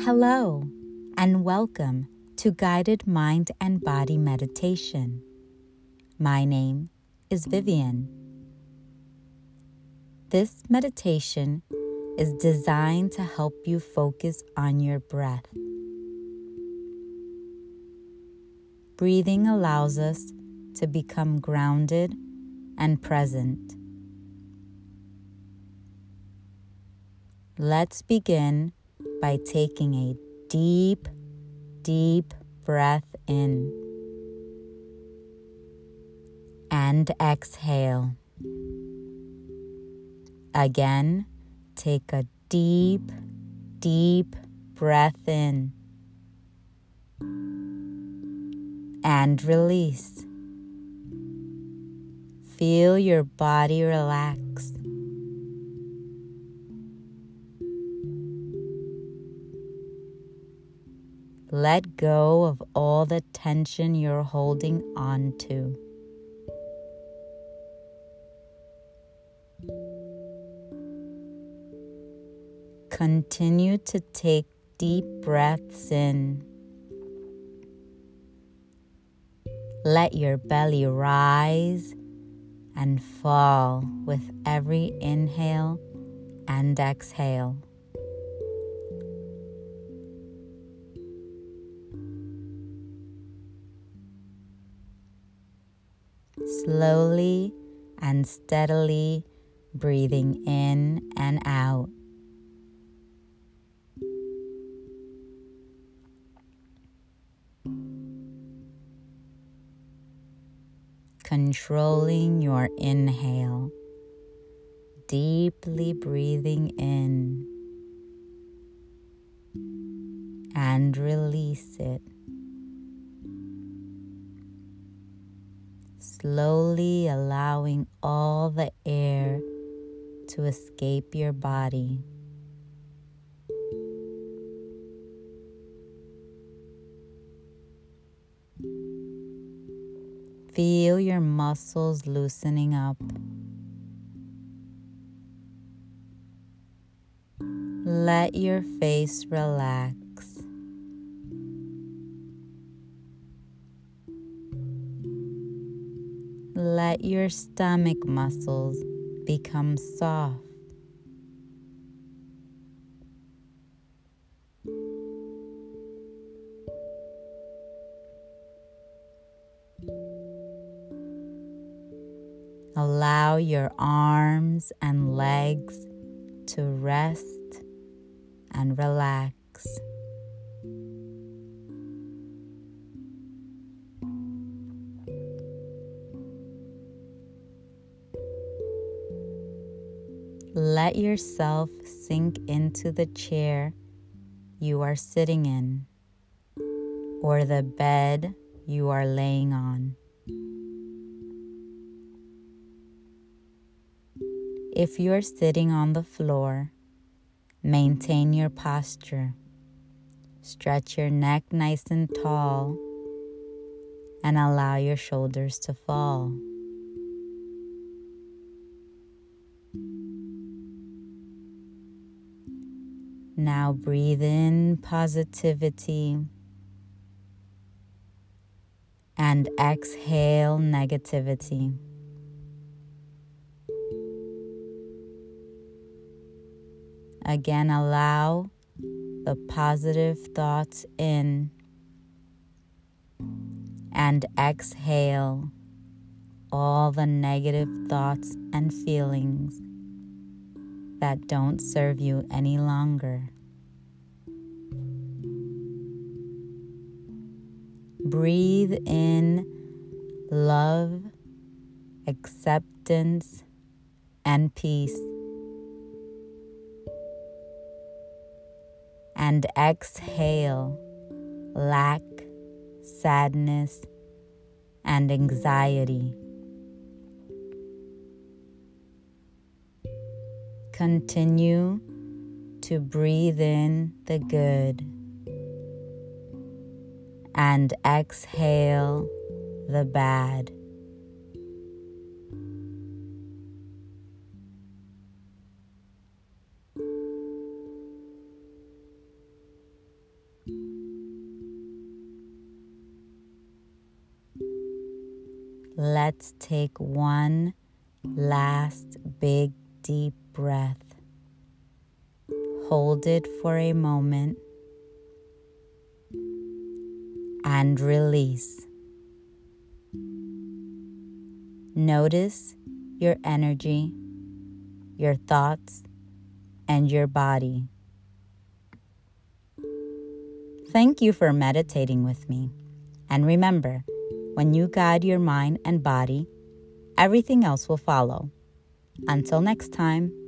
Hello, and welcome to Guided Mind and Body Meditation. My name is Vivian. This meditation is designed to help you focus on your breath. Breathing allows us to become grounded and present. Let's begin by taking a deep, deep breath in and exhale. Again, take a deep, deep breath in and release. Feel your body relax. Let go of all the tension you're holding on to. Continue to take deep breaths in. Let your belly rise and fall with every inhale and exhale. Slowly and steadily breathing in and out. controlling your inhale, deeply breathing in and release it. Slowly allowing all the air to escape your body. Feel your muscles loosening up. Let your face relax. Let your stomach muscles become soft. Allow your arms and legs to rest and relax. Let yourself sink into the chair you are sitting in or the bed you are laying on. If you are sitting on the floor, maintain your posture. Stretch your neck nice and tall and allow your shoulders to fall. Now breathe in positivity and exhale negativity. Again, allow the positive thoughts in and exhale all the negative thoughts and feelings that don't serve you any longer. Breathe in love, acceptance, and peace. and exhale lack, sadness, and anxiety. Continue to breathe in the good and exhale the bad. Let's take one last big deep breath. Hold it for a moment and release. Notice your energy, your thoughts, and your body. Thank you for meditating with me. And remember, when you guide your mind and body, everything else will follow. Until next time.